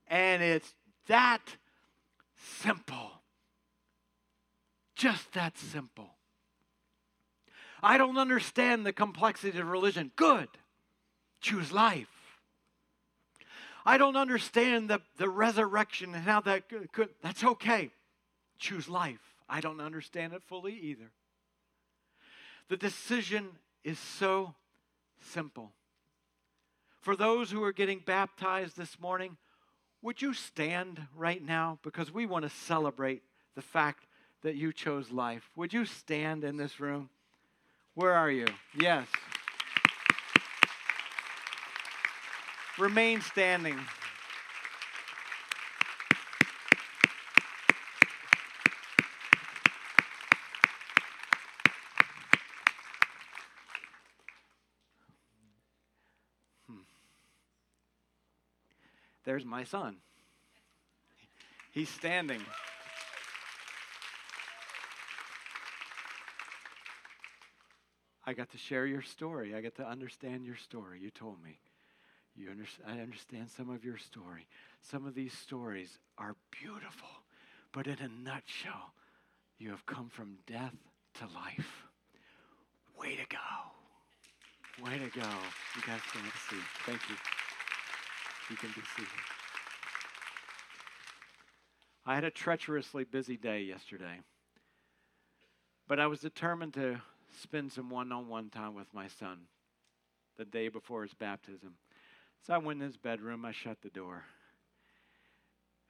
And it's that simple. Just that simple. I don't understand the complexity of religion. Good. Choose life. I don't understand the, the resurrection and how that could. That's okay. Choose life. I don't understand it fully either. The decision is so simple. For those who are getting baptized this morning, would you stand right now? Because we want to celebrate the fact that you chose life. Would you stand in this room? Where are you? Yes. Remain standing. There's my son. He's standing. I got to share your story. I got to understand your story. You told me. You under, I understand some of your story. Some of these stories are beautiful, but in a nutshell, you have come from death to life. Way to go. Way to go. You guys can seat. Thank you. You can be seated. I had a treacherously busy day yesterday, but I was determined to spend some one on one time with my son the day before his baptism. So I went in his bedroom, I shut the door.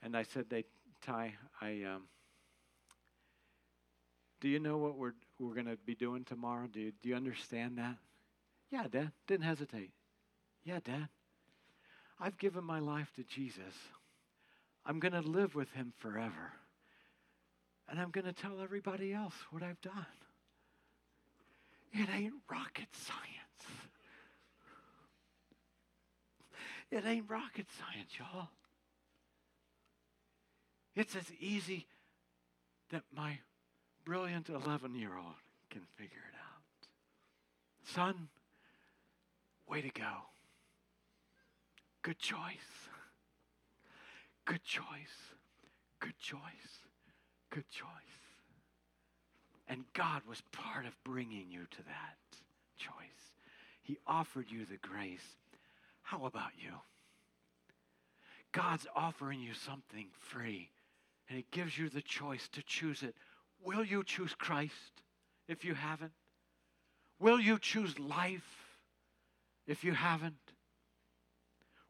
And I said, they, Ty, I, um, do you know what we're, we're going to be doing tomorrow? Do you, do you understand that? Yeah, Dad. Didn't hesitate. Yeah, Dad. I've given my life to Jesus. I'm going to live with him forever. And I'm going to tell everybody else what I've done. It ain't rocket science. It ain't rocket science, y'all. It's as easy that my brilliant 11 year old can figure it out. Son, way to go. Good choice. Good choice. Good choice. Good choice. And God was part of bringing you to that choice. He offered you the grace. How about you? God's offering you something free, and He gives you the choice to choose it. Will you choose Christ if you haven't? Will you choose life if you haven't?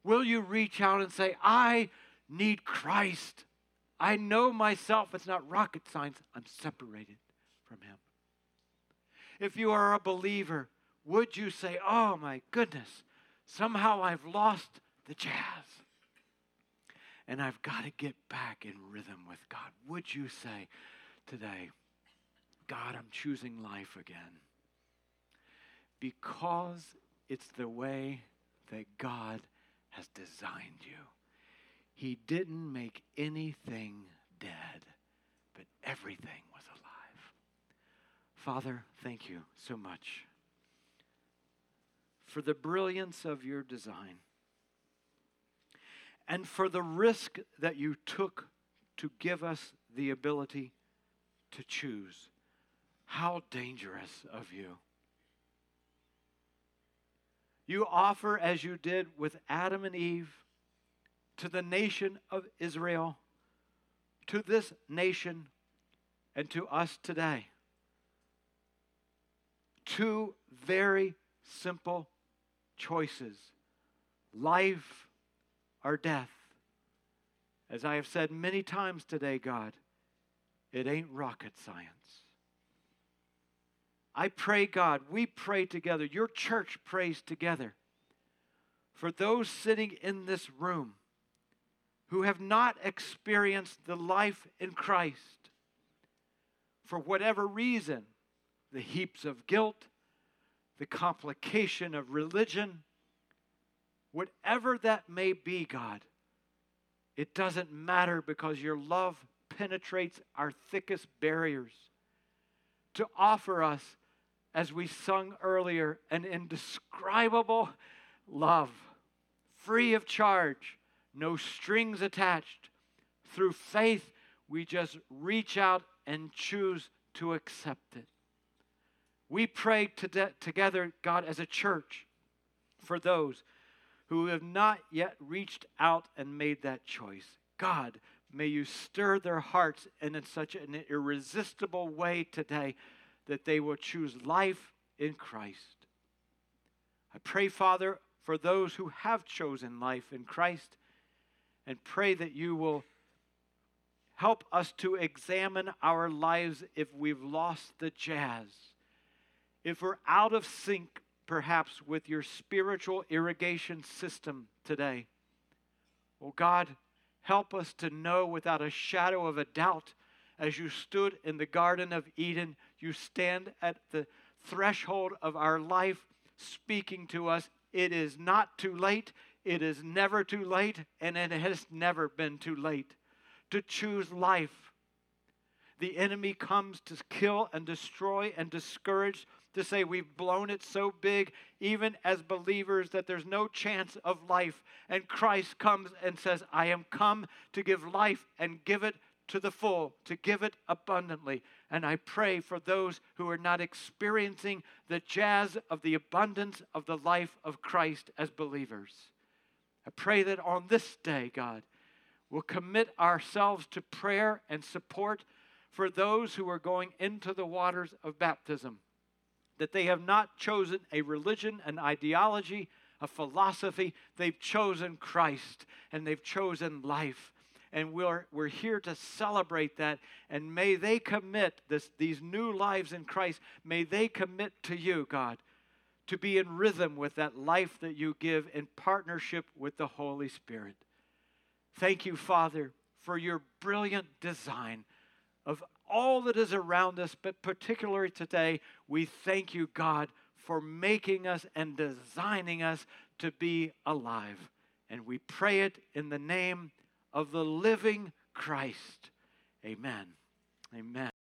Will you reach out and say, I need Christ? I know myself. It's not rocket science. I'm separated from Him. If you are a believer, would you say, Oh my goodness, somehow I've lost the jazz and I've got to get back in rhythm with God? Would you say today, God, I'm choosing life again? Because it's the way that God has designed you. He didn't make anything dead, but everything was alive. Father, thank you so much for the brilliance of your design and for the risk that you took to give us the ability to choose. How dangerous of you. You offer, as you did with Adam and Eve, to the nation of Israel, to this nation, and to us today. Two very simple choices life or death. As I have said many times today, God, it ain't rocket science. I pray, God, we pray together. Your church prays together for those sitting in this room who have not experienced the life in Christ for whatever reason the heaps of guilt, the complication of religion, whatever that may be, God, it doesn't matter because your love penetrates our thickest barriers to offer us, as we sung earlier, an indescribable love, free of charge, no strings attached. Through faith, we just reach out and choose to accept it. We pray to together, God, as a church, for those who have not yet reached out and made that choice. God, may you stir their hearts in such an irresistible way today that they will choose life in Christ. I pray, Father, for those who have chosen life in Christ and pray that you will help us to examine our lives if we've lost the jazz, if we're out of sync perhaps with your spiritual irrigation system today. Oh God, help us to know without a shadow of a doubt, as you stood in the Garden of Eden, you stand at the threshold of our life speaking to us. It is not too late. It is never too late, and it has never been too late to choose life. The enemy comes to kill and destroy and discourage to say we've blown it so big, even as believers, that there's no chance of life. And Christ comes and says, I am come to give life and give it to the full, to give it abundantly. And I pray for those who are not experiencing the jazz of the abundance of the life of Christ as believers. I pray that on this day, God, we'll commit ourselves to prayer and support for those who are going into the waters of baptism that they have not chosen a religion, an ideology, a philosophy. They've chosen Christ and they've chosen life. And we're, we're here to celebrate that. And may they commit this, these new lives in Christ, may they commit to you, God, to be in rhythm with that life that you give in partnership with the Holy Spirit. Thank you, Father, for your brilliant design of all that is around us, but particularly today, we thank you, God, for making us and designing us to be alive. And we pray it in the name of the living Christ. Amen. Amen.